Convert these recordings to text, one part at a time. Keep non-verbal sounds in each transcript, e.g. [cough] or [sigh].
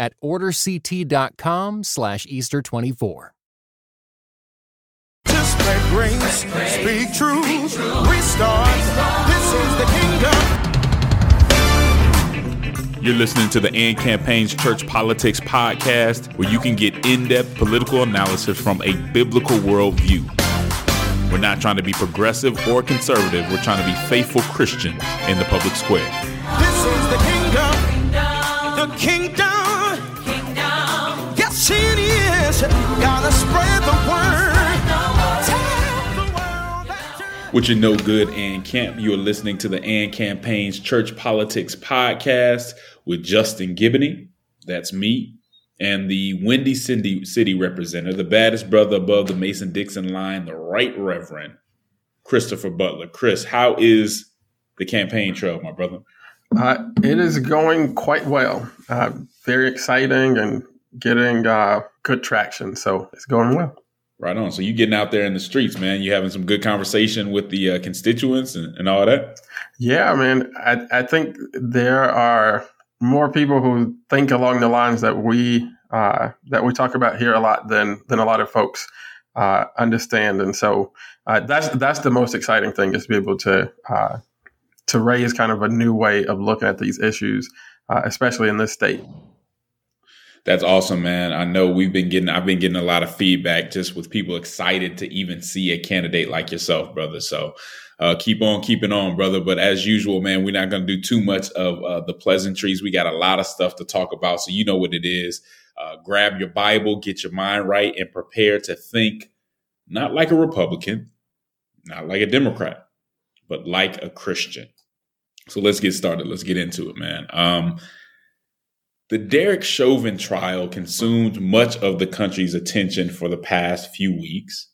at orderct.com slash Easter24. Spread grace, speak truth, restart. This is the kingdom. You're listening to the AND Campaign's Church Politics Podcast, where you can get in depth political analysis from a biblical worldview. We're not trying to be progressive or conservative, we're trying to be faithful Christians in the public square. This is the kingdom, the kingdom. Which you know good and camp. You are listening to the AND Campaign's Church Politics Podcast with Justin Giboney. That's me. And the Windy City, City representative, the baddest brother above the Mason Dixon line, the Right Reverend Christopher Butler. Chris, how is the campaign trail, my brother? Uh, it is going quite well. Uh, very exciting and getting uh, good traction. So it's going well. Right on. So you getting out there in the streets, man. You having some good conversation with the uh, constituents and, and, all that. Yeah, man. I, I think there are more people who think along the lines that we uh, that we talk about here a lot than than a lot of folks uh, understand. And so uh, that's that's the most exciting thing is to be able to uh, to raise kind of a new way of looking at these issues, uh, especially in this state. That's awesome, man. I know we've been getting, I've been getting a lot of feedback just with people excited to even see a candidate like yourself, brother. So uh, keep on keeping on, brother. But as usual, man, we're not going to do too much of uh, the pleasantries. We got a lot of stuff to talk about. So you know what it is. Uh, grab your Bible, get your mind right, and prepare to think not like a Republican, not like a Democrat, but like a Christian. So let's get started. Let's get into it, man. Um, the Derek Chauvin trial consumed much of the country's attention for the past few weeks,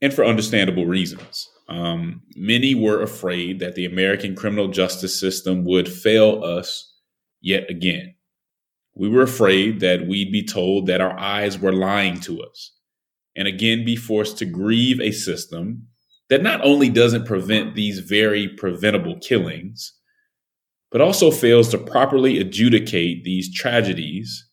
and for understandable reasons. Um, many were afraid that the American criminal justice system would fail us yet again. We were afraid that we'd be told that our eyes were lying to us, and again be forced to grieve a system that not only doesn't prevent these very preventable killings, but also fails to properly adjudicate these tragedies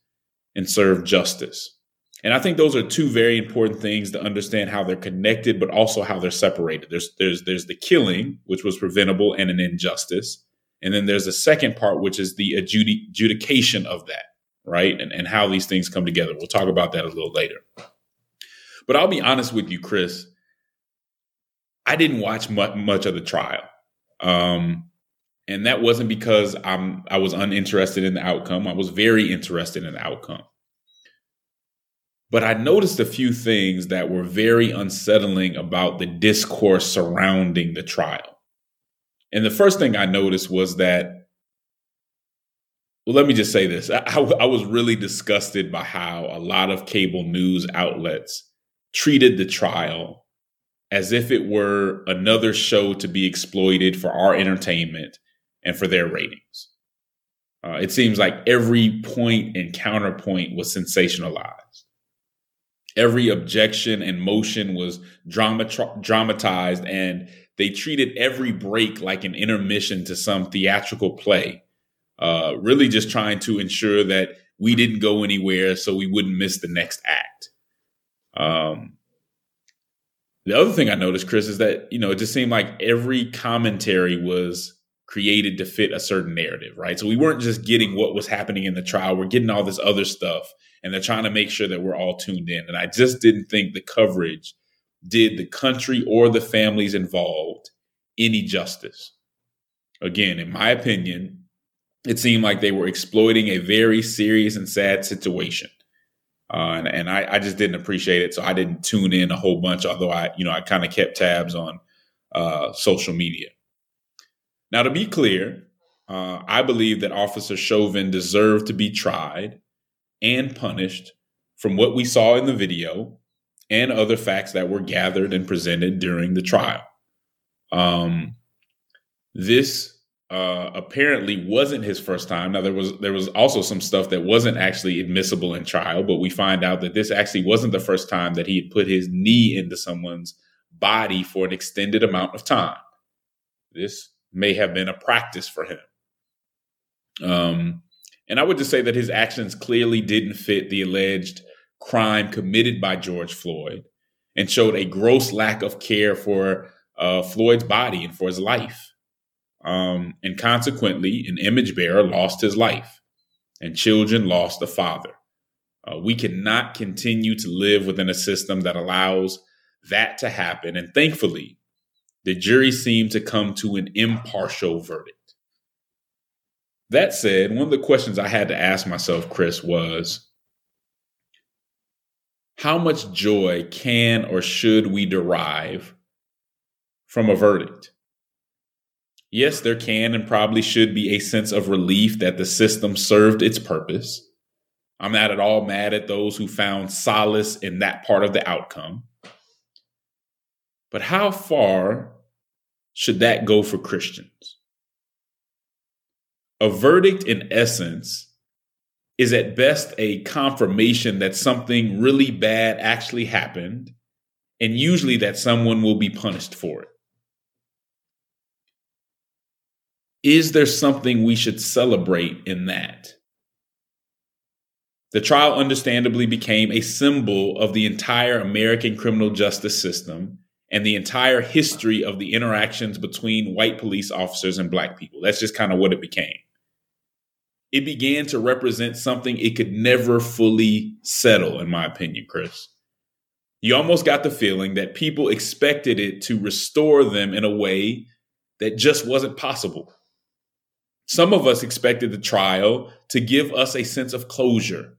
and serve justice. And I think those are two very important things to understand how they're connected, but also how they're separated. There's there's there's the killing, which was preventable and an injustice. And then there's the second part, which is the adjudication of that, right? And, and how these things come together. We'll talk about that a little later. But I'll be honest with you, Chris. I didn't watch much, much of the trial. Um, and that wasn't because I'm I was uninterested in the outcome. I was very interested in the outcome. But I noticed a few things that were very unsettling about the discourse surrounding the trial. And the first thing I noticed was that, well, let me just say this. I, I, was really disgusted by how a lot of cable news outlets treated the trial as if it were another show to be exploited for our entertainment and for their ratings. Uh, it seems like every point and counterpoint was sensationalized. Every objection and motion was drama- dramatized, and they treated every break like an intermission to some theatrical play, uh, really just trying to ensure that we didn't go anywhere so we wouldn't miss the next act. Um, the other thing I noticed, Chris, is that, you know, it just seemed like every commentary was created to fit a certain narrative, right? So we weren't just getting what was happening in the trial, we're getting all this other stuff, and they're trying to make sure that we're all tuned in. And I just didn't think the coverage did the country or the families involved any justice. Again, in my opinion, it seemed like they were exploiting a very serious and sad situation. Uh, and, and I, I, just didn't appreciate it. So I didn't tune in a whole bunch, although I, you know, I kind of kept tabs on uh, social media. Now, to be clear, uh, I believe that Officer Chauvin deserved to be tried and punished from what we saw in the video and other facts that were gathered and presented during the trial. Um, this uh, apparently wasn't his first time. Now there was there was also some stuff that wasn't actually admissible in trial, but we find out that this actually wasn't the first time that he had put his knee into someone's body for an extended amount of time. This may have been a practice for him. Um, and I would just say that his actions clearly didn't fit the alleged crime committed by George Floyd and showed a gross lack of care for uh, Floyd's body and for his life. Um, and consequently, an image bearer lost his life, and children lost a father. Uh, we cannot continue to live within a system that allows that to happen. And thankfully, the jury seemed to come to an impartial verdict. That said, one of the questions I had to ask myself, Chris, was how much joy can or should we derive from a verdict? Yes, there can and probably should be a sense of relief that the system served its purpose. I'm not at all mad at those who found solace in that part of the outcome. But how far should that go for Christians? A verdict, in essence, is at best a confirmation that something really bad actually happened, and usually that someone will be punished for it. Is there something we should celebrate in that? The trial understandably became a symbol of the entire American criminal justice system and the entire history of the interactions between white police officers and black people. That's just kind of what it became. It began to represent something it could never fully settle, in my opinion, Chris. You almost got the feeling that people expected it to restore them in a way that just wasn't possible. Some of us expected the trial to give us a sense of closure.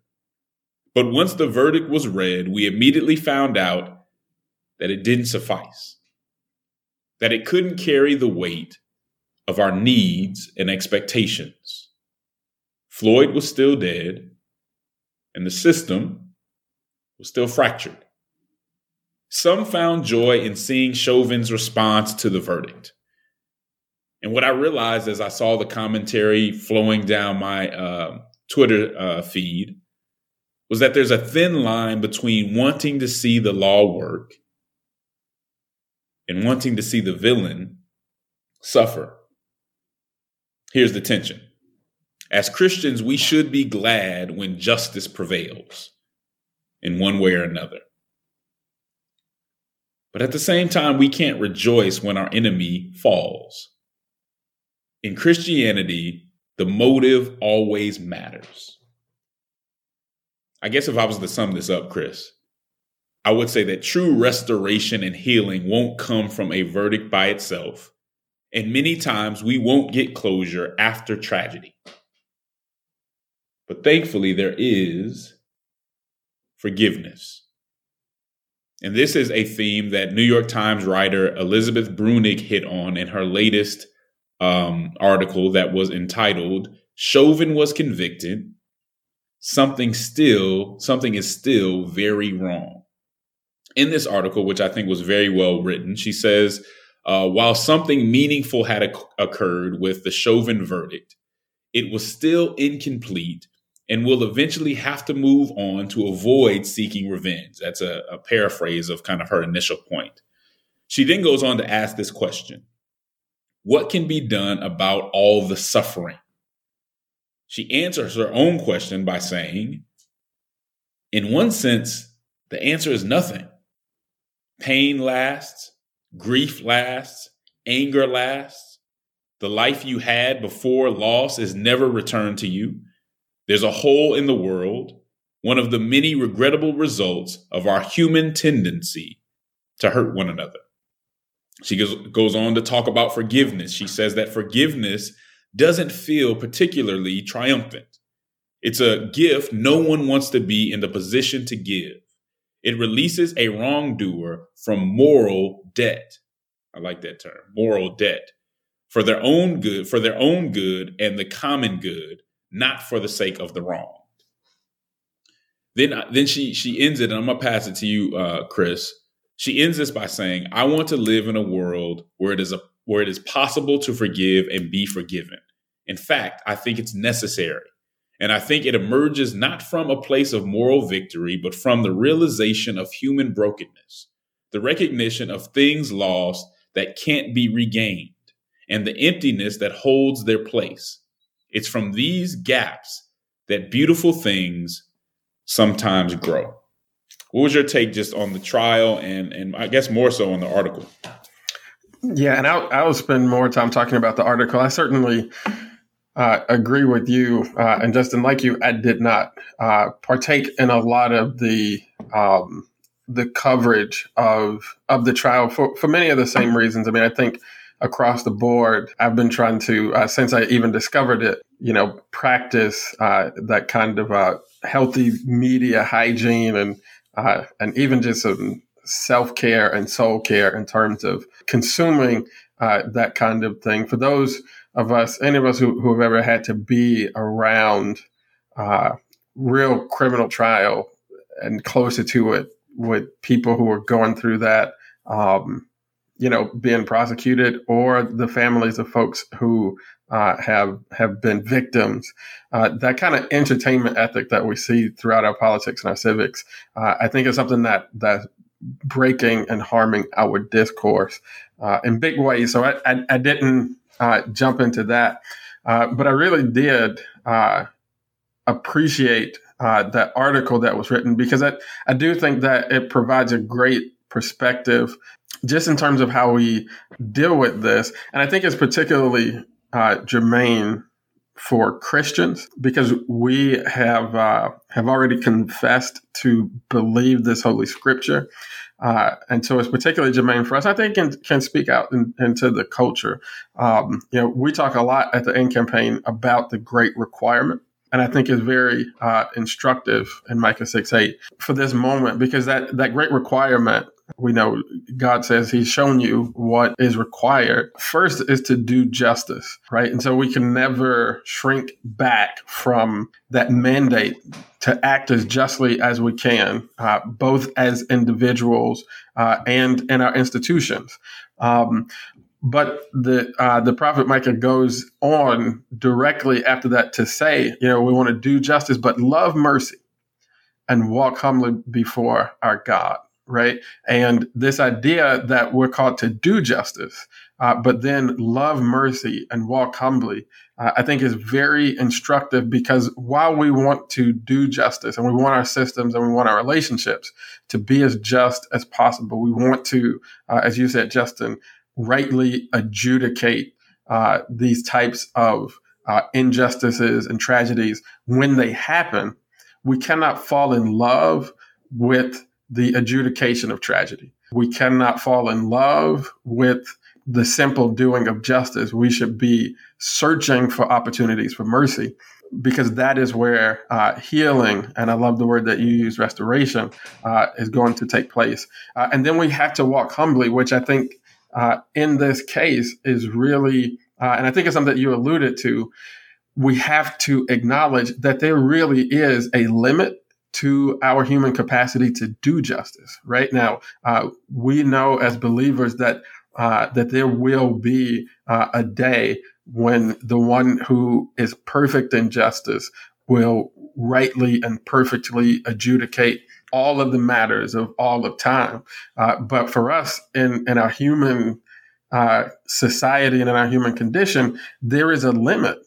But once the verdict was read, we immediately found out that it didn't suffice, that it couldn't carry the weight of our needs and expectations. Floyd was still dead, and the system was still fractured. Some found joy in seeing Chauvin's response to the verdict. And what I realized as I saw the commentary flowing down my uh, Twitter uh, feed was that there's a thin line between wanting to see the law work and wanting to see the villain suffer. Here's the tension. As Christians, we should be glad when justice prevails in one way or another. But at the same time, we can't rejoice when our enemy falls. In Christianity, the motive always matters. I guess if I was to sum this up, Chris, I would say that true restoration and healing won't come from a verdict by itself. And many times we won't get closure after tragedy. But thankfully, there is forgiveness. And this is a theme that New York Times writer Elizabeth Bruenig hit on in her latest um, article that was entitled Chauvin was convicted. Something still, something is still very wrong in this article, which I think was very well written, she says, uh, while something meaningful had occurred with the Chauvin verdict, it was still incomplete and will eventually have to move on to avoid seeking revenge. That's a, a paraphrase of kind of her initial point. She then goes on to ask this question What can be done about all the suffering? She answers her own question by saying, In one sense, the answer is nothing. Pain lasts, grief lasts, anger lasts. The life you had before loss is never returned to you. There's a hole in the world, one of the many regrettable results of our human tendency to hurt one another. She goes, on to talk about forgiveness. She says that forgiveness doesn't feel particularly triumphant. It's a gift no one wants to be in the position to give. It releases a wrongdoer from moral debt. I like that term, moral debt, for their own good, for their own good and the common good, not for the sake of the wrong. Then then she she ends it, and I'm gonna pass it to you, uh, Chris. She ends this by saying, "I want to live in a world where it is a where it is possible to forgive and be forgiven. In fact, I think it's necessary." And I think it emerges not from a place of moral victory, but from the realization of human brokenness, the recognition of things lost that can't be regained, and the emptiness that holds their place. It's from these gaps that beautiful things sometimes grow. What was your take just on the trial and, and I guess more so on the article? Yeah, and I'll, I'll spend more time talking about the article. I certainly uh, agree with you. Uh, and Justin, like you, I did not uh, partake in a lot of the um, the coverage of of the trial for, for many of the same reasons. I mean, I think across the board, I've been trying to uh, since I even discovered it, you know, practice uh, that kind of uh, healthy media hygiene and and even just some self care and soul care in terms of consuming that kind of thing. For those of us, any of us who, who have ever had to be around uh, real criminal trial and closer to it with people who are going through that, um, you know, being prosecuted, or the families of folks who uh, have have been victims. Uh, that kind of entertainment ethic that we see throughout our politics and our civics, uh, I think, is something that that's breaking and harming our discourse uh, in big ways. So I, I, I didn't uh, jump into that. Uh, but I really did uh, appreciate uh, that article that was written because I, I do think that it provides a great perspective just in terms of how we deal with this. And I think it's particularly uh, germane for Christians because we have uh, have already confessed to believe this holy scripture, uh, and so it's particularly germane for us. I think can can speak out in, into the culture. Um, you know, we talk a lot at the AND campaign about the great requirement. And I think is very uh, instructive in Micah 6 8 for this moment because that, that great requirement we know God says He's shown you what is required. First is to do justice, right? And so we can never shrink back from that mandate to act as justly as we can, uh, both as individuals uh, and in our institutions. Um, but the uh, the prophet Micah goes on directly after that to say, you know, we want to do justice, but love mercy and walk humbly before our God right? And this idea that we're called to do justice, uh, but then love mercy and walk humbly, uh, I think is very instructive because while we want to do justice and we want our systems and we want our relationships to be as just as possible, we want to, uh, as you said, Justin, rightly adjudicate uh, these types of uh, injustices and tragedies when they happen. We cannot fall in love with the adjudication of tragedy. We cannot fall in love with the simple doing of justice. We should be searching for opportunities for mercy because that is where uh, healing, and I love the word that you use, restoration, uh, is going to take place. Uh, and then we have to walk humbly, which I think uh, in this case is really, uh, and I think it's something that you alluded to. We have to acknowledge that there really is a limit to our human capacity to do justice. Right now, uh, we know as believers that uh, that there will be uh, a day when the one who is perfect in justice will rightly and perfectly adjudicate all of the matters of all of time. Uh, but for us in in our human uh, society and in our human condition, there is a limit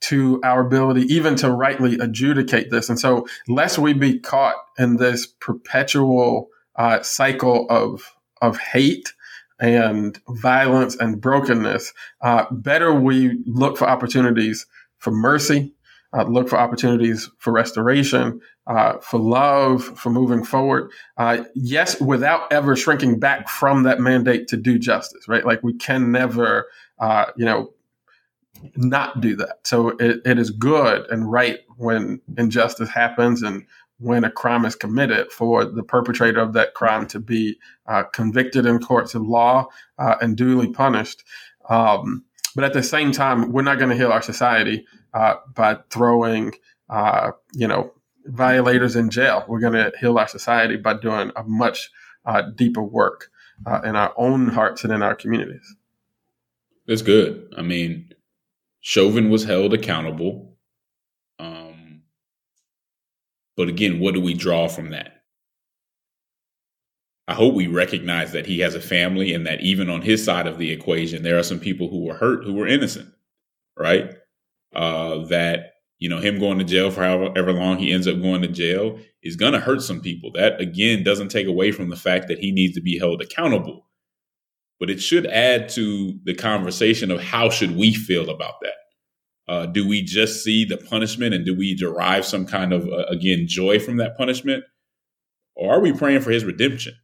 to our ability even to rightly adjudicate this. And so, lest we be caught in this perpetual uh, cycle of of hate and violence and brokenness, uh, better we look for opportunities for mercy, uh, look for opportunities for restoration, uh, for love, for moving forward. Uh, yes, without ever shrinking back from that mandate to do justice, right? Like we can never, uh, you know, not do that. So it, it is good and right when injustice happens and when a crime is committed for the perpetrator of that crime to be uh, convicted in courts of law uh, and duly punished. Um, but at the same time, we're not going to heal our society uh, by throwing, uh, you know, violators in jail. We're going to heal our society by doing a much uh, deeper work uh, in our own hearts and in our communities. That's good. I mean, Chauvin was held accountable. Um, but again, what do we draw from that? I hope we recognize that he has a family and that even on his side of the equation, there are some people who were hurt who were innocent, right? Uh, that, you know, him going to jail for however long he ends up going to jail is going to hurt some people. That, again, doesn't take away from the fact that he needs to be held accountable. But it should add to the conversation of how should we feel about that? Uh, do we just see the punishment and do we derive some kind of, uh, again, joy from that punishment? Or are we praying for his redemption?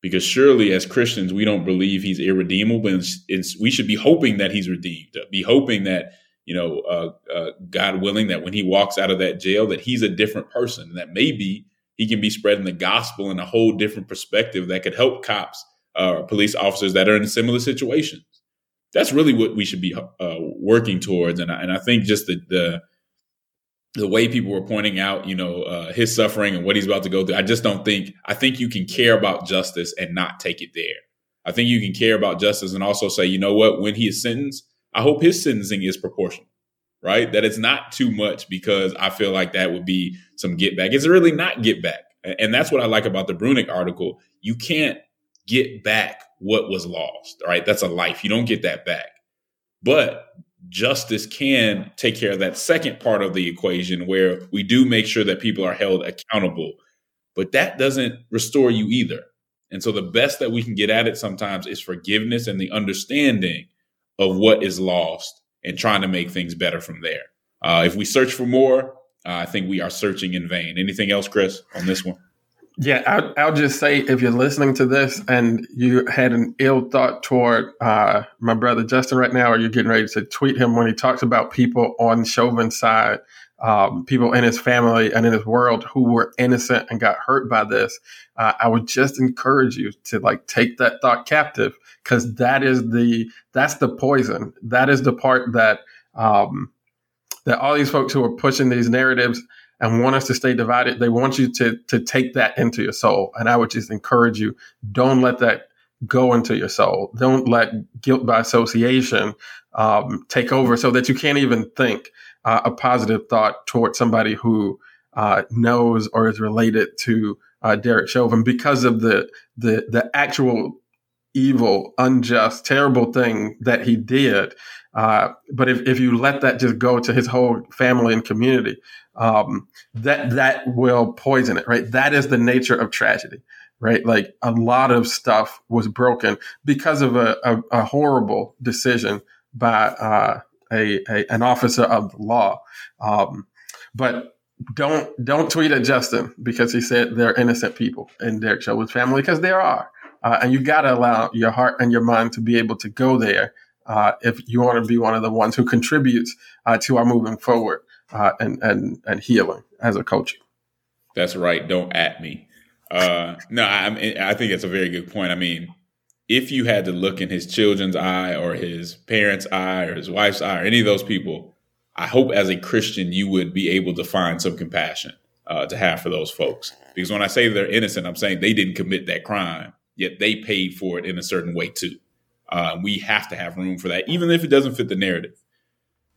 because surely as Christians we don't believe he's irredeemable, and it's, it's, we should be hoping that he's redeemed, be hoping that you know, uh, uh, God willing, that when he walks out of that jail, that he's a different person, and that maybe he can be spreading the gospel in a whole different perspective that could help cops, uh, police officers that are in similar situations. That's really what we should be uh, working towards, and I, and I think just the, the the way people were pointing out, you know, uh, his suffering and what he's about to go through. I just don't think, I think you can care about justice and not take it there. I think you can care about justice and also say, you know what, when he is sentenced, I hope his sentencing is proportional, right? That it's not too much because I feel like that would be some get back. It's really not get back. And that's what I like about the Bruenig article. You can't get back what was lost, right? That's a life. You don't get that back. But justice can take care of that second part of the equation where we do make sure that people are held accountable. But that doesn't restore you either. And so the best that we can get at it sometimes is forgiveness and the understanding of what is lost and trying to make things better from there. Uh, if we search for more, uh, I think we are searching in vain. Anything else, Chris, on this one? Yeah, I'll, I'll, just say if you're listening to this and you had an ill thought toward uh, my brother Justin right now, or you're getting ready to tweet him when he talks about people on Chauvin's side, um, people in his family and in his world who were innocent and got hurt by this, uh, I would just encourage you to like take that thought captive because that is the that's the poison. That is the part that um, that all these folks who are pushing these narratives and want us to stay divided. They want you to to take that into your soul. And I would just encourage you, don't let that go into your soul. Don't let guilt by association um, take over so that you can't even think uh, a positive thought towards somebody who uh, knows or is related to uh, Derek Chauvin because of the the the actual evil, unjust, terrible thing that he did. Uh, but if, if you let that just go to his whole family and community, um, that that will poison it, right? That is the nature of tragedy, right? Like a lot of stuff was broken because of a, a, a horrible decision by uh, a, a, an officer of the law. Um, but don't don't tweet at Justin because he said they're innocent people in Derek Chauvin's family because there are, uh, and you got to allow your heart and your mind to be able to go there uh, if you want to be one of the ones who contributes uh, to our moving forward uh, and and and healing as a coach. That's right. Don't at me. Uh, no, I, I think it's a very good point. I mean, if you had to look in his children's eye or his parents' eye or his wife's eye or any of those people, I hope as a Christian you would be able to find some compassion uh, to have for those folks. Because when I say they're innocent, I'm saying they didn't commit that crime, yet they paid for it in a certain way too. Uh, we have to have room for that, even if it doesn't fit the narrative.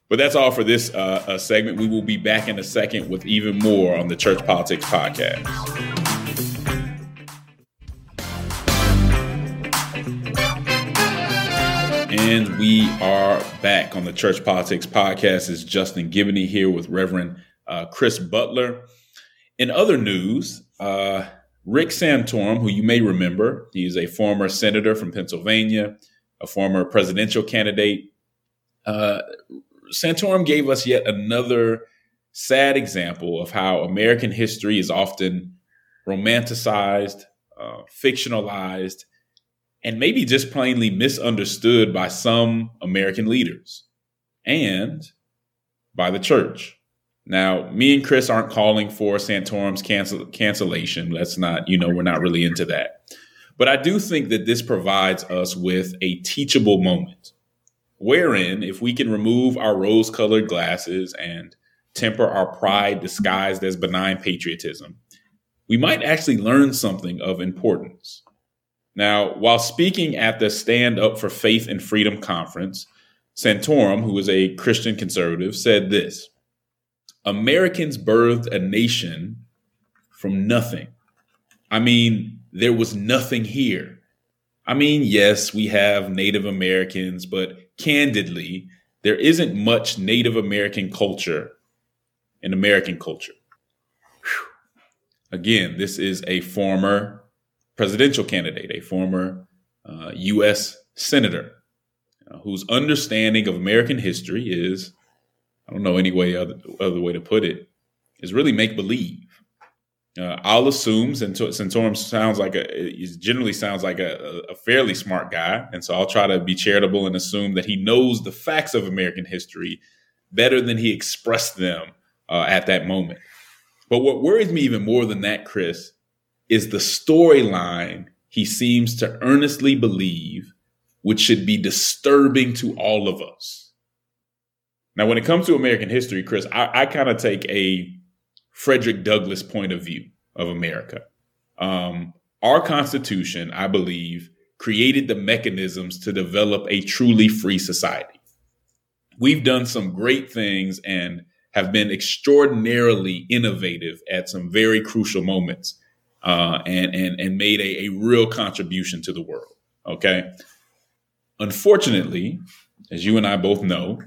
But that's all for this uh, uh, segment. We will be back in a second with even more on the Church Politics Podcast. And we are back on the Church Politics Podcast. It's Justin Giboney here with Reverend uh, Chris Butler. In other news, uh, Rick Santorum, who you may remember, he's a former senator from Pennsylvania, a former presidential candidate. Uh, Santorum gave us yet another sad example of how American history is often romanticized, uh, fictionalized, and maybe just plainly misunderstood by some American leaders and by the church. Now, me and Chris aren't calling for Santorum's cancel- cancellation. Let's not, you know, we're not really into that. But I do think that this provides us with a teachable moment wherein if we can remove our rose colored glasses and temper our pride disguised as benign patriotism, we might actually learn something of importance. Now, while speaking at the Stand Up for Faith and Freedom conference, Santorum, who is a Christian conservative, said this Americans birthed a nation from nothing. I mean, there was nothing here. I mean, yes, we have Native Americans, but candidly, there isn't much Native American culture in American culture. Whew. Again, this is a former presidential candidate, a former uh, U.S. senator, uh, whose understanding of American history is, I don't know any way other, other way to put it, is really make believe. Uh, I'll assume Santorum sounds like a generally sounds like a, a, fairly smart guy, and so I'll try to be charitable and assume that he knows the facts of American history better than he expressed them uh, at that moment. But what worries me even more than that, Chris, is the storyline he seems to earnestly believe, which should be disturbing to all of us. Now, when it comes to American history, Chris, I, I kind of take a Frederick Douglass point of view of America. Um, our Constitution, I believe, created the mechanisms to develop a truly free society. We've done some great things and have been extraordinarily innovative at some very crucial moments uh, and, and, and made a, a real contribution to the world. Okay. Unfortunately, as you and I both know,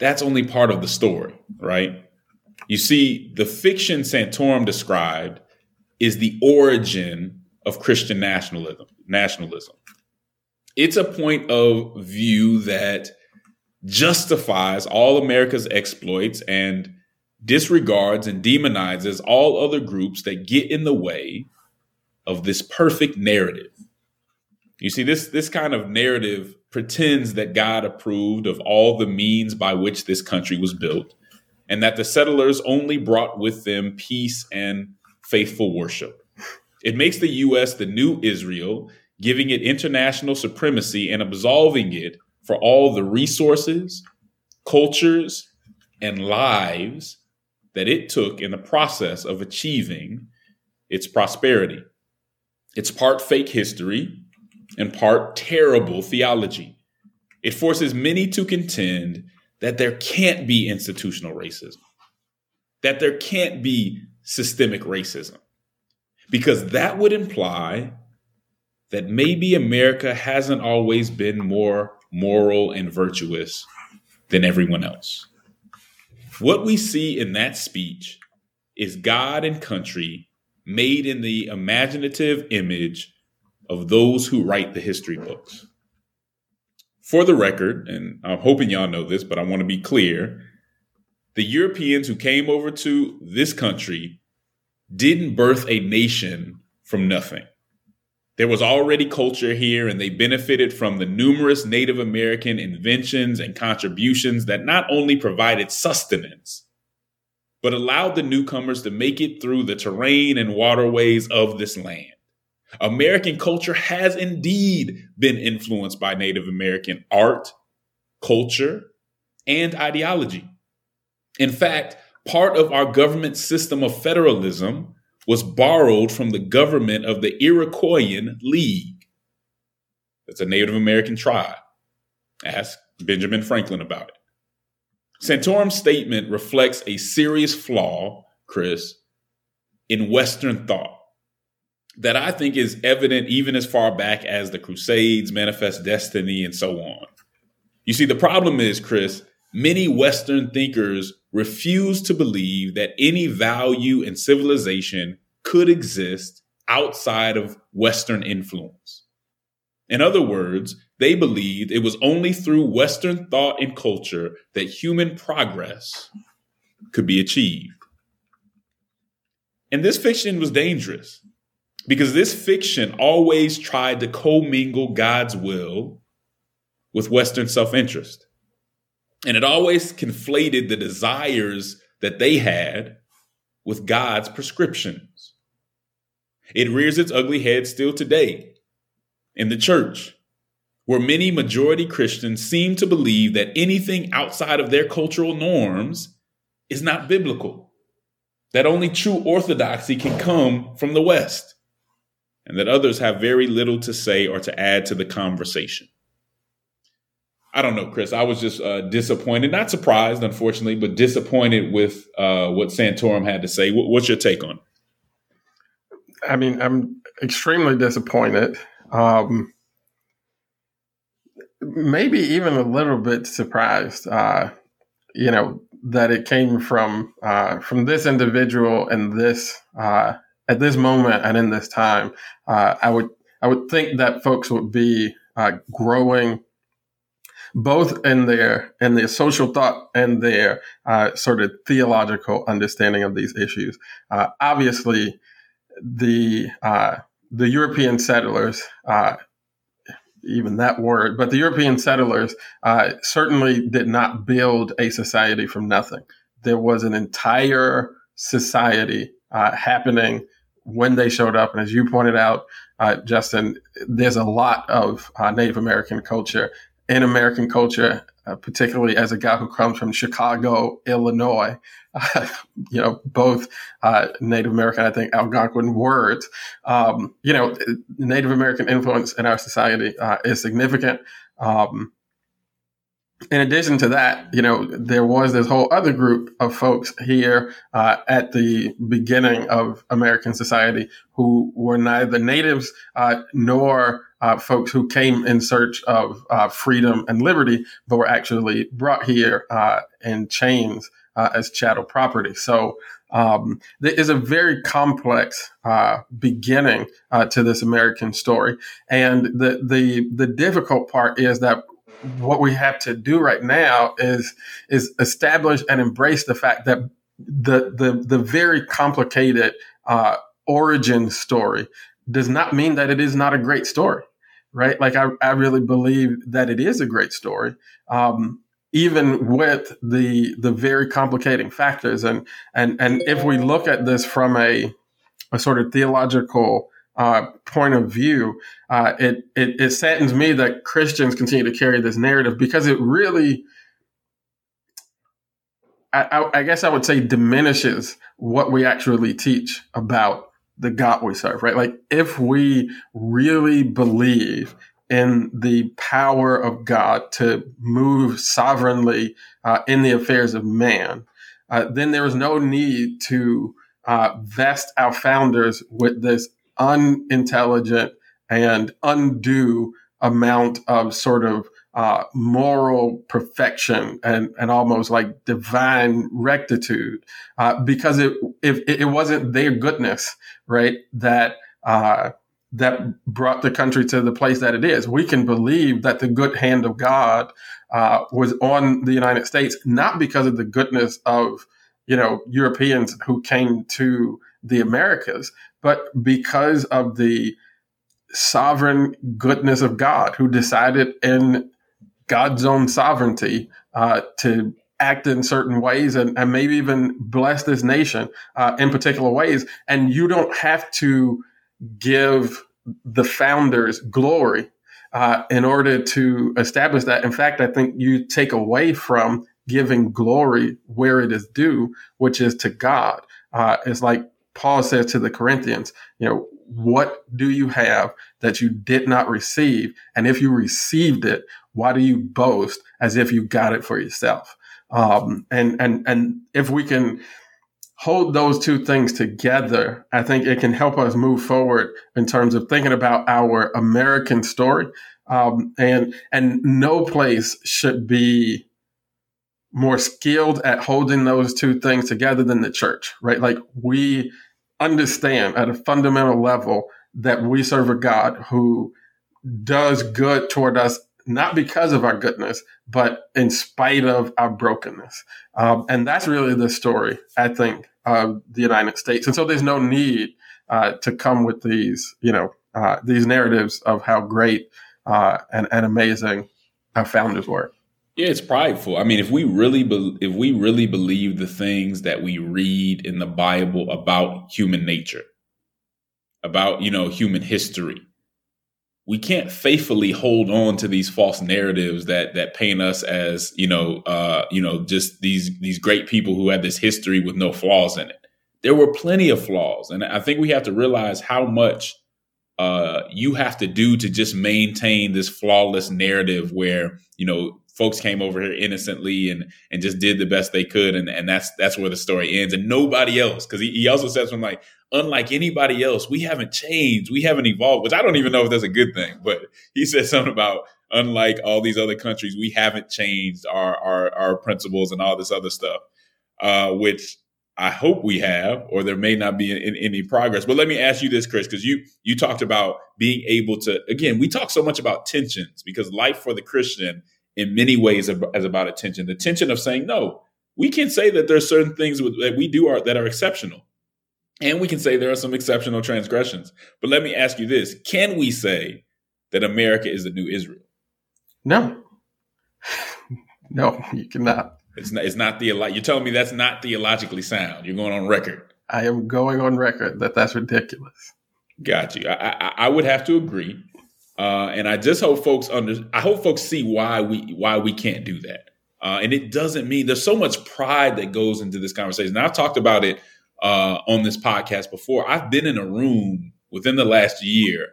that's only part of the story, right? You see, the fiction Santorum described is the origin of Christian nationalism. Nationalism. It's a point of view that justifies all America's exploits and disregards and demonizes all other groups that get in the way of this perfect narrative. You see, this, this kind of narrative pretends that God approved of all the means by which this country was built and that the settlers only brought with them peace and faithful worship. It makes the U.S. the new Israel, giving it international supremacy and absolving it for all the resources, cultures, and lives that it took in the process of achieving its prosperity. It's part fake history and part terrible theology. It forces many to contend that there can't be institutional racism, that there can't be systemic racism, because that would imply that maybe America hasn't always been more moral and virtuous than everyone else. What we see in that speech is God and country made in the imaginative image of those who write the history books for the record, and I'm hoping y'all know this, but I want to be clear the Europeans who came over to this country didn't birth a nation from nothing. There was already culture here, and they benefited from the numerous Native American inventions and contributions that not only provided sustenance, but allowed the newcomers to make it through the terrain and waterways of this land. American culture has indeed been influenced by Native American art, culture, and ideology. In fact, part of our government system of federalism was borrowed from the government of the Iroquoian League. That's a Native American tribe. Ask Benjamin Franklin about it. Santorum's statement reflects a serious flaw, Chris, in Western thought that I think is evident even as far back as the Crusades, Manifest Destiny, and so on. You see, the problem is, Chris, many Western thinkers refuse to believe that any value in civilization could exist outside of Western influence. In other words, they believed it was only through Western thought and culture that human progress could be achieved. And this fiction was dangerous because this fiction always tried to commingle God's will with Western self interest. And it always conflated the desires that they had with God's prescriptions. It rears its ugly head still today in the church, where many majority Christians seem to believe that anything outside of their cultural norms is not biblical, that only true orthodoxy can come from the West, and that others have very little to say or to add to the conversation. I don't know, Chris. I was just uh, disappointed, not surprised, unfortunately, but disappointed with uh, what Santorum had to say. W- what's your take on it? I mean, I'm extremely disappointed. Um, maybe even a little bit surprised. Uh, you know that it came from uh, from this individual and this uh, at this moment and in this time. Uh, I would I would think that folks would be uh, growing both in their in their social thought and their uh, sort of theological understanding of these issues. Uh, obviously, the uh, the European settlers, uh, even that word, but the European settlers certainly did not build a society from nothing. There was an entire society uh, happening when they showed up, and as you pointed out, Justin, there's a lot of Native American culture in American culture, uh, particularly as a guy who comes from Chicago, Illinois. Uh, [laughs] you know, both uh, Native American, I think, Algonquin words. Um, you know, Native American influence in our society uh, is significant. Um, in addition to that, you know, there was this whole other group of folks here uh, at the beginning of American society who were neither natives uh, nor uh, folks who came in search of uh, freedom and liberty, but were actually brought here uh, in chains uh, as chattel property. So um, there is a very complex beginning to this American story, and the the the difficult part is that what we have to do right now is is establish and embrace the fact that the the the very complicated uh, origin story does not mean that it is not a great story, right? Like I, I really believe that it is a great story, um, even with the the very complicating factors. And and and if we look at this from a a sort of theological uh, point of view, uh, it, it, it saddens me that Christians continue to carry this narrative because it really, I, I, I guess I would say, diminishes what we actually teach about the God we serve. Right? Like if we really believe in the power of God to move sovereignly uh, in the affairs of man, uh, then there is no need to uh, vest our founders with this unintelligent and undue amount of sort of uh, moral perfection and, and almost like divine rectitude uh, because it, if it wasn't their goodness right that uh, that brought the country to the place that it is. We can believe that the good hand of god uh, was on the united states not because of the goodness of you know europeans who came to the americas but because of the sovereign goodness of God, who decided in God's own sovereignty uh, to act in certain ways and, and maybe even bless this nation uh, in particular ways. And you don't have to give the founders glory uh, in order to establish that. In fact, I think you take away from giving glory where it is due, which is to God. Uh, it's like Paul says to the Corinthians, you know, what do you have that you did not receive? And if you received it, why do you boast as if you got it for yourself? Um, and, and, and if we can hold those two things together, I think it can help us move forward in terms of thinking about our American story. Um, and, and no place should be more skilled at holding those two things together than the church, right? Like we understand at a fundamental level that we serve a God who does good toward us, not because of our goodness, but in spite of our brokenness. Um, and that's really the story, I think, of the United States. And so there's no need uh, to come with these, you know, uh, these narratives of how great uh, and, and amazing our founders were. Yeah, it's prideful. I mean, if we really be- if we really believe the things that we read in the Bible about human nature, about, you know, human history, we can't faithfully hold on to these false narratives that that paint us as you know uh, you know just these these great people who had this history with no flaws in it. There were plenty of flaws, and I think we have to realize how much uh, you have to do to just maintain this flawless narrative where you know folks came over here innocently and and just did the best they could and and that's that's where the story ends and nobody else because he, he also says something like unlike anybody else we haven't changed we haven't evolved which i don't even know if that's a good thing but he said something about unlike all these other countries we haven't changed our our, our principles and all this other stuff uh, which I hope we have, or there may not be in, in any progress. But let me ask you this, Chris, because you you talked about being able to. Again, we talk so much about tensions because life for the Christian, in many ways, as about attention. The tension of saying no. We can say that there's certain things that we do are that are exceptional, and we can say there are some exceptional transgressions. But let me ask you this: Can we say that America is the new Israel? No, [laughs] no, you cannot. It's not. It's not the. You're telling me that's not theologically sound. You're going on record. I am going on record that that's ridiculous. Got you. I, I, I would have to agree, uh, and I just hope folks under. I hope folks see why we why we can't do that. Uh, and it doesn't mean there's so much pride that goes into this conversation. Now, I've talked about it uh, on this podcast before. I've been in a room within the last year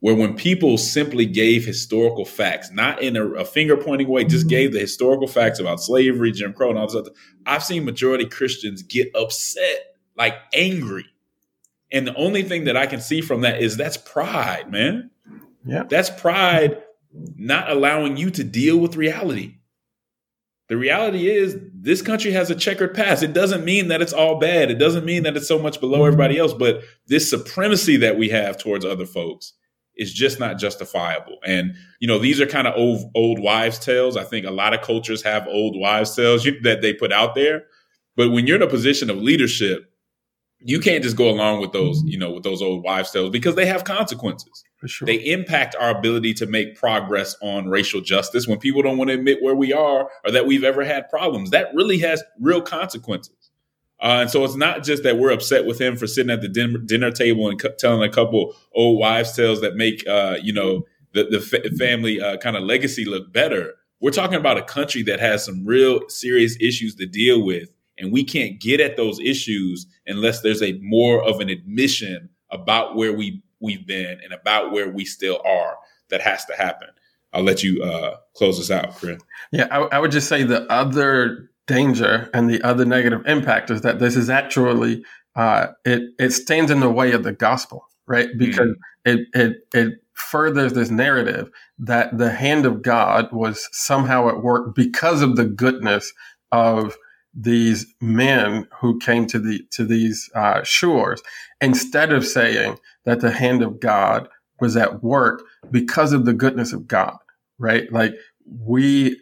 where when people simply gave historical facts, not in a, a finger pointing way, just gave the historical facts about slavery, Jim Crow, and all this other, I've seen majority Christians get upset, like angry. And the only thing that I can see from that is that's pride, man. Yeah. That's pride not allowing you to deal with reality. The reality is this country has a checkered past. It doesn't mean that it's all bad. It doesn't mean that it's so much below mm-hmm. everybody else, but this supremacy that we have towards other folks is just not justifiable. And you know, these are kind of old old wives' tales. I think a lot of cultures have old wives' tales that they put out there. But when you're in a position of leadership, you can't just go along with those, mm-hmm. you know, with those old wives' tales because they have consequences. Sure. They impact our ability to make progress on racial justice when people don't want to admit where we are or that we've ever had problems. That really has real consequences. Uh, and so it's not just that we're upset with him for sitting at the dinner, dinner table and telling a couple old wives' tales that make, uh, you know, the, the fa- family uh, kind of legacy look better. We're talking about a country that has some real serious issues to deal with. And we can't get at those issues unless there's a more of an admission about where we, we've been and about where we still are that has to happen. I'll let you uh, close us out, Chris. Yeah, I, I would just say the other danger and the other negative impact is that this is actually uh, it it stands in the way of the gospel, right? Because mm-hmm. it it it furthers this narrative that the hand of God was somehow at work because of the goodness of these men who came to the to these uh, shores, instead of saying that the hand of God was at work because of the goodness of God, right? Like we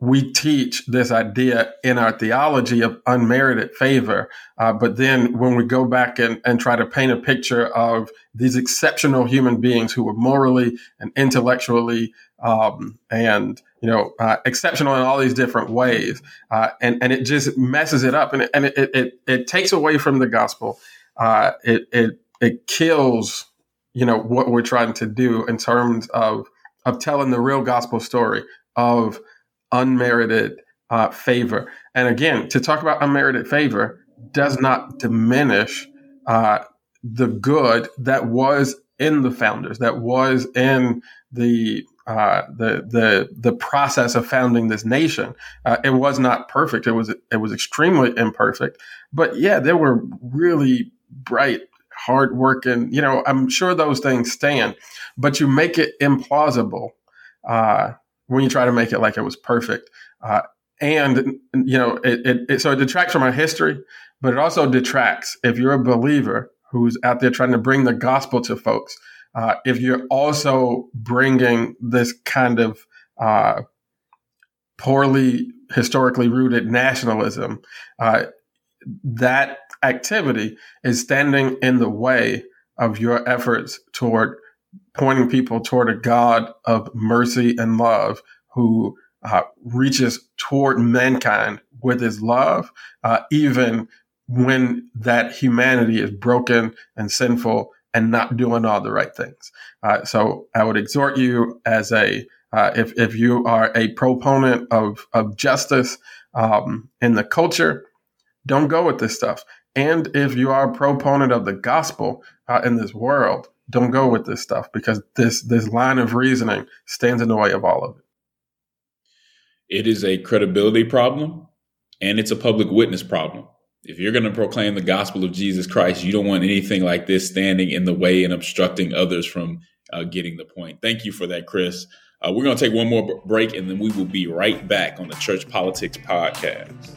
we teach this idea in our theology of unmerited favor. Uh, but then when we go back and, and try to paint a picture of these exceptional human beings who were morally and intellectually um, and you know uh, exceptional in all these different ways, uh, and and it just messes it up, and it, and it, it, it takes away from the gospel. Uh, it it it kills you know what we're trying to do in terms of of telling the real gospel story of unmerited uh, favor. And again, to talk about unmerited favor does not diminish uh, the good that was in the founders, that was in the uh, the the the process of founding this nation. Uh, it was not perfect. It was it was extremely imperfect. But yeah, there were really bright, hardworking. You know, I'm sure those things stand. But you make it implausible uh, when you try to make it like it was perfect. Uh, and you know, it, it, it, so it detracts from our history, but it also detracts if you're a believer who's out there trying to bring the gospel to folks. Uh, if you're also bringing this kind of uh, poorly historically rooted nationalism, uh, that activity is standing in the way of your efforts toward pointing people toward a God of mercy and love who uh, reaches toward mankind with his love, uh, even when that humanity is broken and sinful and not doing all the right things. Uh, so I would exhort you as a uh, if if you are a proponent of of justice um, in the culture, don't go with this stuff. And if you are a proponent of the gospel uh, in this world, don't go with this stuff because this this line of reasoning stands in the way of all of it. It is a credibility problem and it's a public witness problem. If you're going to proclaim the gospel of Jesus Christ, you don't want anything like this standing in the way and obstructing others from uh, getting the point. Thank you for that, Chris. Uh, we're going to take one more break and then we will be right back on the Church Politics Podcast.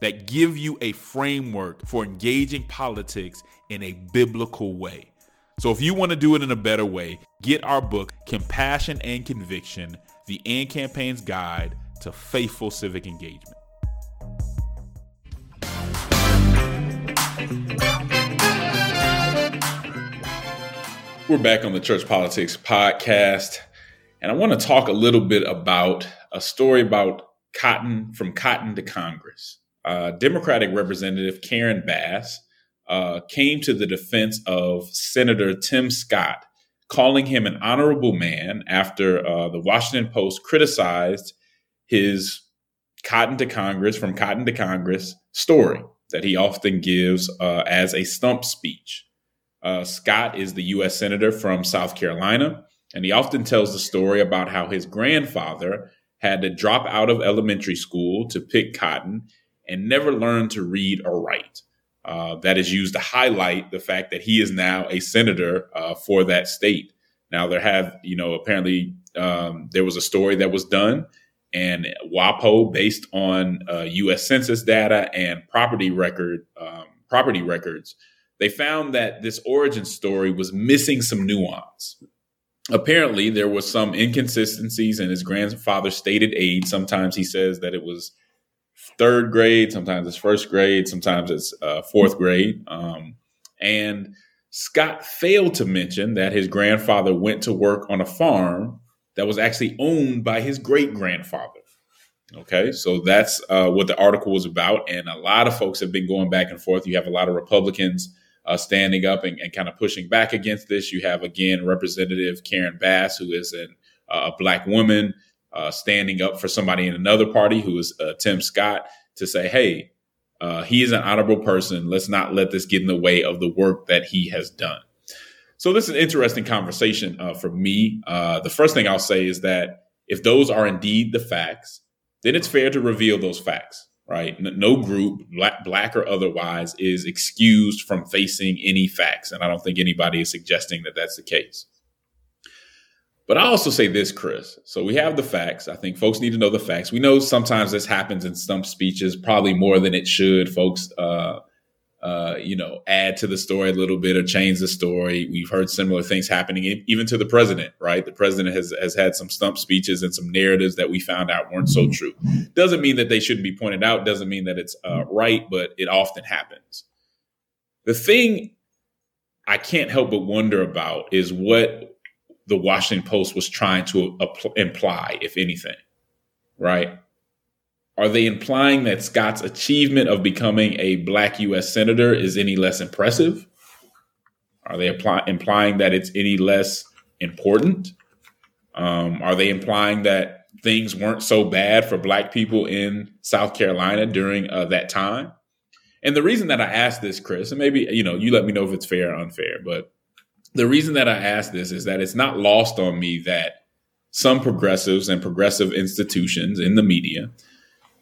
that give you a framework for engaging politics in a biblical way. So if you want to do it in a better way, get our book, Compassion and Conviction The AND Campaign's Guide to Faithful Civic Engagement. We're back on the Church Politics Podcast, and I want to talk a little bit about a story about cotton from cotton to Congress uh, Democratic Representative Karen Bass uh, came to the defense of Senator Tim Scott, calling him an honorable man after uh, the Washington Post criticized his Cotton to Congress, from Cotton to Congress story that he often gives uh, as a stump speech. Uh, Scott is the U.S. Senator from South Carolina, and he often tells the story about how his grandfather had to drop out of elementary school to pick cotton and never learned to read or write. Uh, that is used to highlight the fact that he is now a senator uh, for that state. Now, there have, you know, apparently um, there was a story that was done, and WAPO, based on uh, U.S. Census data and property record um, property records, they found that this origin story was missing some nuance. Apparently, there was some inconsistencies in his grandfather's stated age. Sometimes he says that it was third grade, sometimes it's first grade, sometimes it's uh, fourth grade. Um, and Scott failed to mention that his grandfather went to work on a farm that was actually owned by his great grandfather. Okay, so that's uh, what the article was about. And a lot of folks have been going back and forth. You have a lot of Republicans uh, standing up and, and, kind of pushing back against this. You have, again, Representative Karen Bass, who is an, uh, a black woman uh, standing up for somebody in another party who is uh, Tim Scott to say, hey, uh, he is an honorable person. Let's not let this get in the way of the work that he has done. So this is an interesting conversation uh, for me. Uh, the first thing I'll say is that if those are indeed the facts, then it's fair to reveal those facts, right? No group, black, black or otherwise, is excused from facing any facts. And I don't think anybody is suggesting that that's the case. But I also say this, Chris. So we have the facts. I think folks need to know the facts. We know sometimes this happens in stump speeches, probably more than it should. Folks, uh, uh, you know, add to the story a little bit or change the story. We've heard similar things happening, even to the president. Right, the president has has had some stump speeches and some narratives that we found out weren't so true. Doesn't mean that they shouldn't be pointed out. Doesn't mean that it's uh, right, but it often happens. The thing I can't help but wonder about is what the Washington Post was trying to imply, if anything, right? Are they implying that Scott's achievement of becoming a black U.S. senator is any less impressive? Are they implying that it's any less important? Um, are they implying that things weren't so bad for black people in South Carolina during uh, that time? And the reason that I ask this, Chris, and maybe you know, you let me know if it's fair or unfair, but the reason that I ask this is that it's not lost on me that some progressives and progressive institutions in the media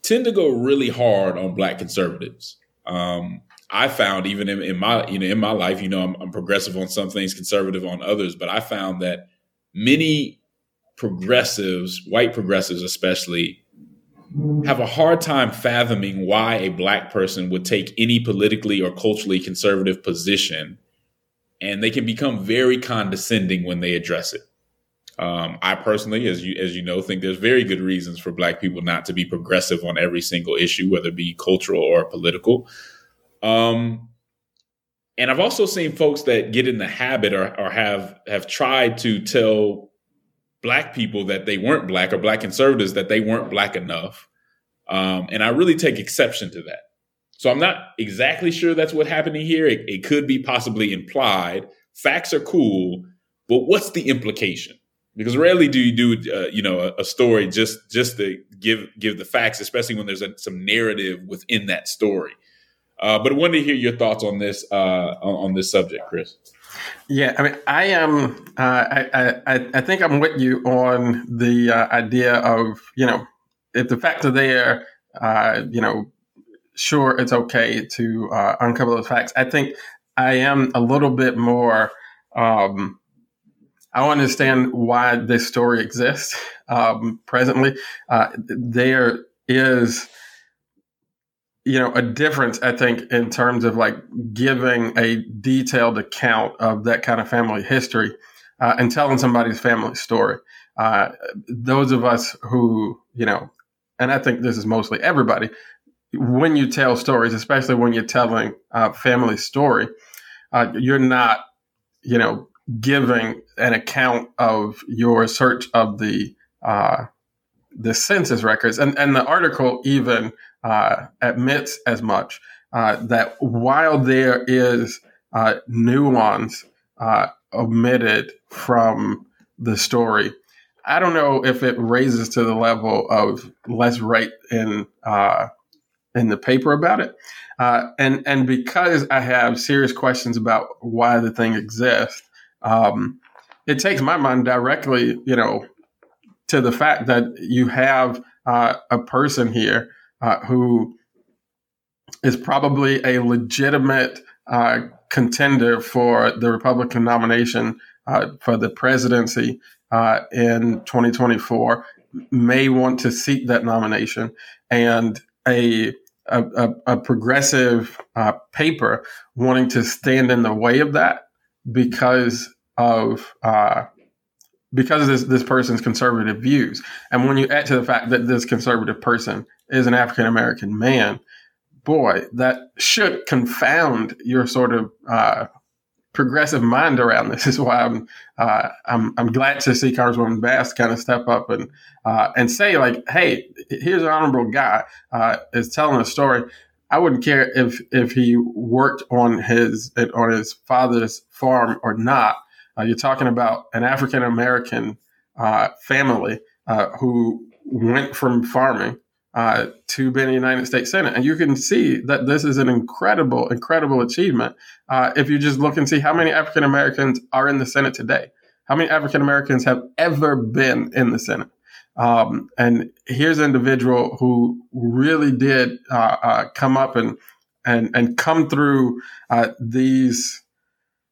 tend to go really hard on black conservatives. Um, I found even in, in, my you know in my life, you know, I'm, I'm progressive on some things, conservative on others, but I found that many progressives, white progressives especially, have a hard time fathoming why a black person would take any politically or culturally conservative position, and they can become very condescending when they address it. Um, I personally, as you as you know, think there's very good reasons for Black people not to be progressive on every single issue, whether it be cultural or political. Um, and I've also seen folks that get in the habit or, or have have tried to tell Black people that they weren't Black or Black conservatives that they weren't Black enough. Um, and I really take exception to that. So I'm not exactly sure that's what happening here. It, it could be possibly implied. Facts are cool, but what's the implication? because rarely do you do uh, you know a, a, story just just to give give the facts especially when there's a, some narrative within that story uh, but i wanted to hear your thoughts on this uh, on, on, this subject chris yeah i mean i am uh, I, I i think i'm with you on the uh, idea of you know if the facts are there uh, you know sure it's okay to uncover those facts i think i am a little bit more um, I understand why this story exists um, presently. Uh, there is, you know, a difference, I think, in terms of like giving a detailed account of that kind of family history uh, and telling somebody's family story. Uh, those of us who, you know, and I think this is mostly everybody, when you tell stories, especially when you're telling a family story, uh, you're not, you know, giving an account of your search of the uh, the census records, and and the article even uh, admits as much uh, that while there is uh, nuance uh, omitted from the story, I don't know if it raises to the level of let's write in in the paper about it. and and because I have serious questions about why the thing exists, um, it takes my mind directly, you know, to the fact that you have uh, a person here uh, who is probably a legitimate uh, contender for the Republican nomination uh, for the presidency uh, in 2024, may want to seek that nomination, and a a, a progressive uh, paper wanting to stand in the way of that because of uh, because of this this person's conservative views. And when you add to the fact that this conservative person is an African American man, boy, that should confound your sort of uh, progressive mind around this. is why I'm uh, I'm I'm glad to see Congresswoman Bass kind of step up and uh, and say like, hey, here's an honorable guy uh, is telling a story. I wouldn't care if if he worked on his on his father's farm or not. Uh, you're talking about an African American uh, family uh, who went from farming uh, to being a United States Senate. And you can see that this is an incredible, incredible achievement uh, if you just look and see how many African Americans are in the Senate today. How many African Americans have ever been in the Senate? Um, and here's an individual who really did uh, come up and and and come through these,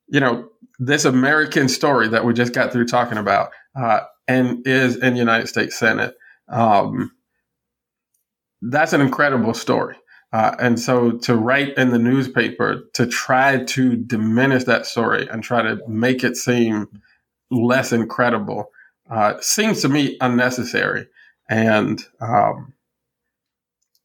you know, this American story that we just got through talking about uh, and is in the United States Senate. Um, that's an incredible story. Uh, and so to write in the newspaper to try to diminish that story and try to make it seem less incredible uh, seems to me unnecessary. And um,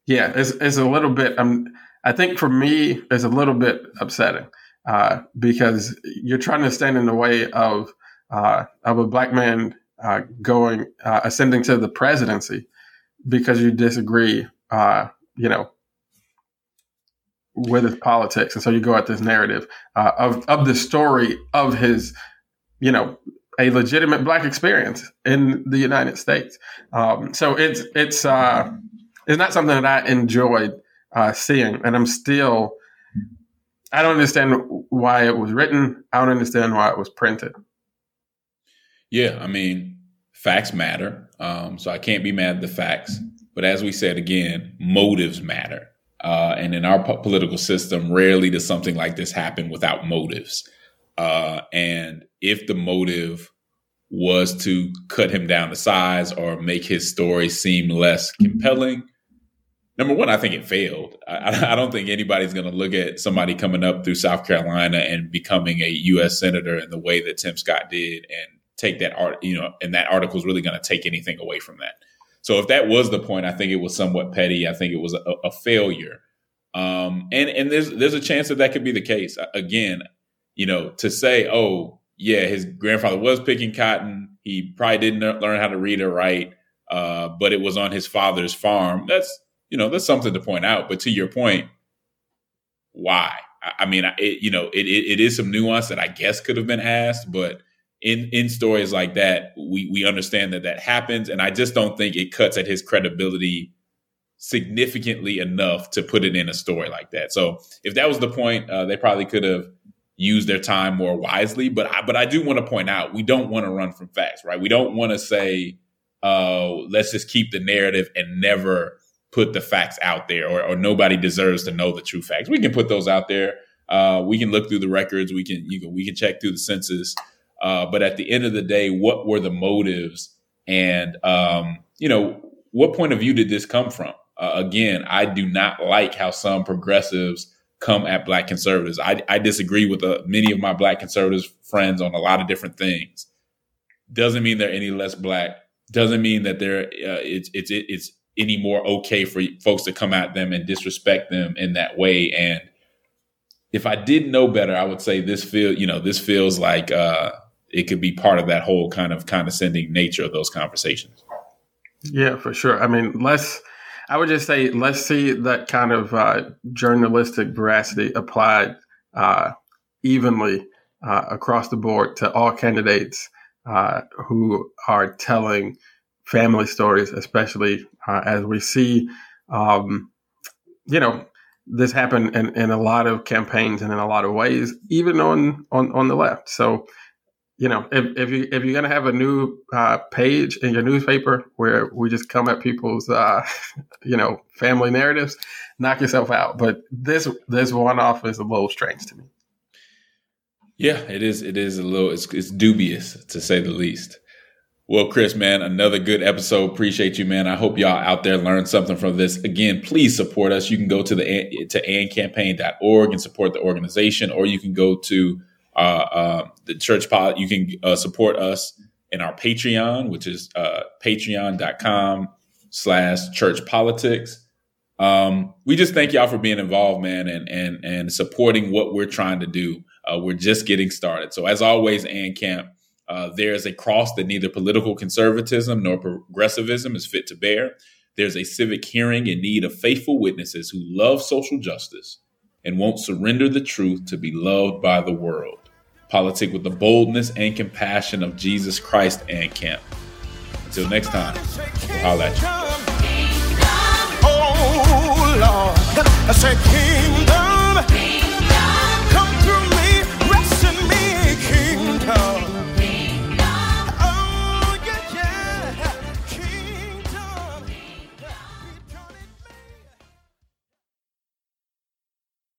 yeah, it's, it's a little bit, um, I think for me, it's a little bit upsetting uh, because you're trying to stand in the way of uh, of a black man uh, going uh, ascending to the presidency because you disagree, uh, you know, with his politics, and so you go at this narrative uh, of of the story of his, you know, a legitimate black experience in the United States. Um, so it's it's it's not something that I enjoyed seeing, and I'm still I don't understand why it was written. I don't understand why it was printed. Yeah, I mean, facts matter. Um, so I can't be mad at the facts. But as we said again, motives matter. Uh, and in our po- political system, rarely does something like this happen without motives. Uh, and if the motive was to cut him down to size or make his story seem less compelling, number one, I think it failed. I, I don't think anybody's going to look at somebody coming up through South Carolina and becoming a U.S. senator in the way that Tim Scott did and take that art, you know, and that article is really going to take anything away from that. So if that was the point, I think it was somewhat petty. I think it was a, a failure. Um, and and there's there's a chance that that could be the case. Again, you know, to say, oh yeah, his grandfather was picking cotton. He probably didn't learn how to read or write, uh, but it was on his father's farm. That's you know that's something to point out. But to your point, why? I, I mean, it, you know, it, it, it is some nuance that I guess could have been asked, but in in stories like that, we we understand that that happens, and I just don't think it cuts at his credibility significantly enough to put it in a story like that. So if that was the point, uh, they probably could have used their time more wisely. But I, but I do want to point out we don't want to run from facts, right? We don't want to say uh, let's just keep the narrative and never put the facts out there, or, or nobody deserves to know the true facts. We can put those out there. Uh, we can look through the records. We can you can we can check through the census. Uh, but at the end of the day, what were the motives? And, um, you know, what point of view did this come from? Uh, again, I do not like how some progressives come at black conservatives. I, I disagree with uh, many of my black conservatives friends on a lot of different things. Doesn't mean they're any less black. Doesn't mean that they're uh, it's it's it's any more okay for folks to come at them and disrespect them in that way. And if I did know better, I would say this feel you know this feels like uh, it could be part of that whole kind of condescending nature of those conversations. Yeah, for sure. I mean, let's. I would just say let's see that kind of uh, journalistic veracity applied uh, evenly uh, across the board to all candidates uh, who are telling family stories, especially uh, as we see, um, you know, this happen in, in a lot of campaigns and in a lot of ways, even on on, on the left. So you know, if, if you if you're gonna have a new uh, page in your newspaper where we just come at people's uh, [laughs] you know family narratives, knock yourself out. But this this one off is a little strange to me. Yeah, it is. It is a little. It's, it's dubious to say the least. Well, Chris, man, another good episode. Appreciate you, man. I hope y'all out there learned something from this. Again, please support us. You can go to the to andcampaign.org and support the organization, or you can go to uh, uh, the church pod. You can uh, support us in our Patreon, which is uh, patreon.com slash church politics. Um, we just thank y'all for being involved, man, and and and supporting what we're trying to do. Uh, we're just getting started. So as always, AND Camp, uh, there's a cross that neither political conservatism nor progressivism is fit to bear. There's a civic hearing in need of faithful witnesses who love social justice and won't surrender the truth to be loved by the world politic with the boldness and compassion of Jesus Christ and camp. Until next time, we'll holla at you. Oh Lord, I said kingdom.